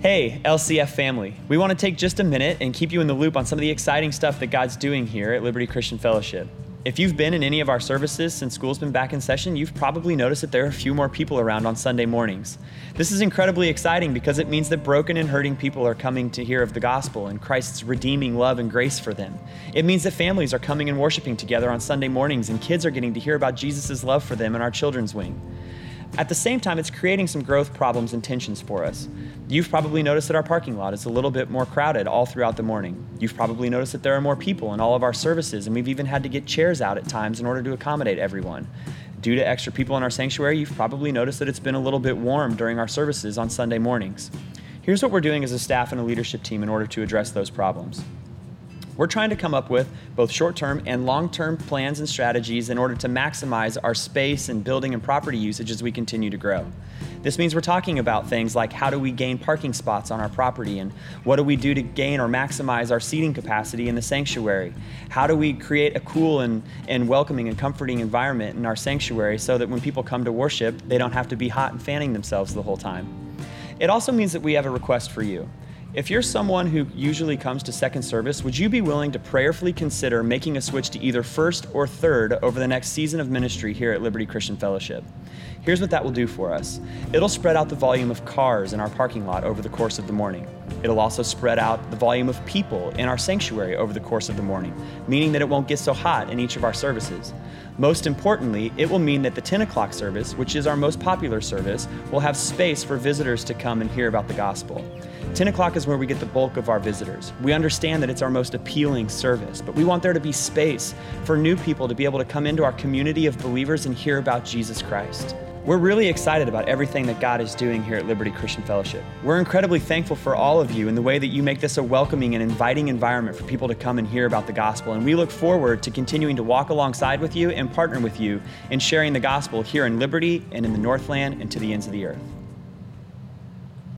Hey, LCF family. We want to take just a minute and keep you in the loop on some of the exciting stuff that God's doing here at Liberty Christian Fellowship. If you've been in any of our services since school's been back in session, you've probably noticed that there are a few more people around on Sunday mornings. This is incredibly exciting because it means that broken and hurting people are coming to hear of the gospel and Christ's redeeming love and grace for them. It means that families are coming and worshiping together on Sunday mornings and kids are getting to hear about Jesus' love for them in our children's wing. At the same time, it's creating some growth problems and tensions for us. You've probably noticed that our parking lot is a little bit more crowded all throughout the morning. You've probably noticed that there are more people in all of our services, and we've even had to get chairs out at times in order to accommodate everyone. Due to extra people in our sanctuary, you've probably noticed that it's been a little bit warm during our services on Sunday mornings. Here's what we're doing as a staff and a leadership team in order to address those problems. We're trying to come up with both short term and long term plans and strategies in order to maximize our space and building and property usage as we continue to grow. This means we're talking about things like how do we gain parking spots on our property and what do we do to gain or maximize our seating capacity in the sanctuary? How do we create a cool and, and welcoming and comforting environment in our sanctuary so that when people come to worship, they don't have to be hot and fanning themselves the whole time? It also means that we have a request for you. If you're someone who usually comes to second service, would you be willing to prayerfully consider making a switch to either first or third over the next season of ministry here at Liberty Christian Fellowship? Here's what that will do for us it'll spread out the volume of cars in our parking lot over the course of the morning. It'll also spread out the volume of people in our sanctuary over the course of the morning, meaning that it won't get so hot in each of our services. Most importantly, it will mean that the 10 o'clock service, which is our most popular service, will have space for visitors to come and hear about the gospel. 10 o'clock is where we get the bulk of our visitors. We understand that it's our most appealing service, but we want there to be space for new people to be able to come into our community of believers and hear about Jesus Christ. We're really excited about everything that God is doing here at Liberty Christian Fellowship. We're incredibly thankful for all of you and the way that you make this a welcoming and inviting environment for people to come and hear about the gospel. And we look forward to continuing to walk alongside with you and partner with you in sharing the gospel here in Liberty and in the Northland and to the ends of the earth.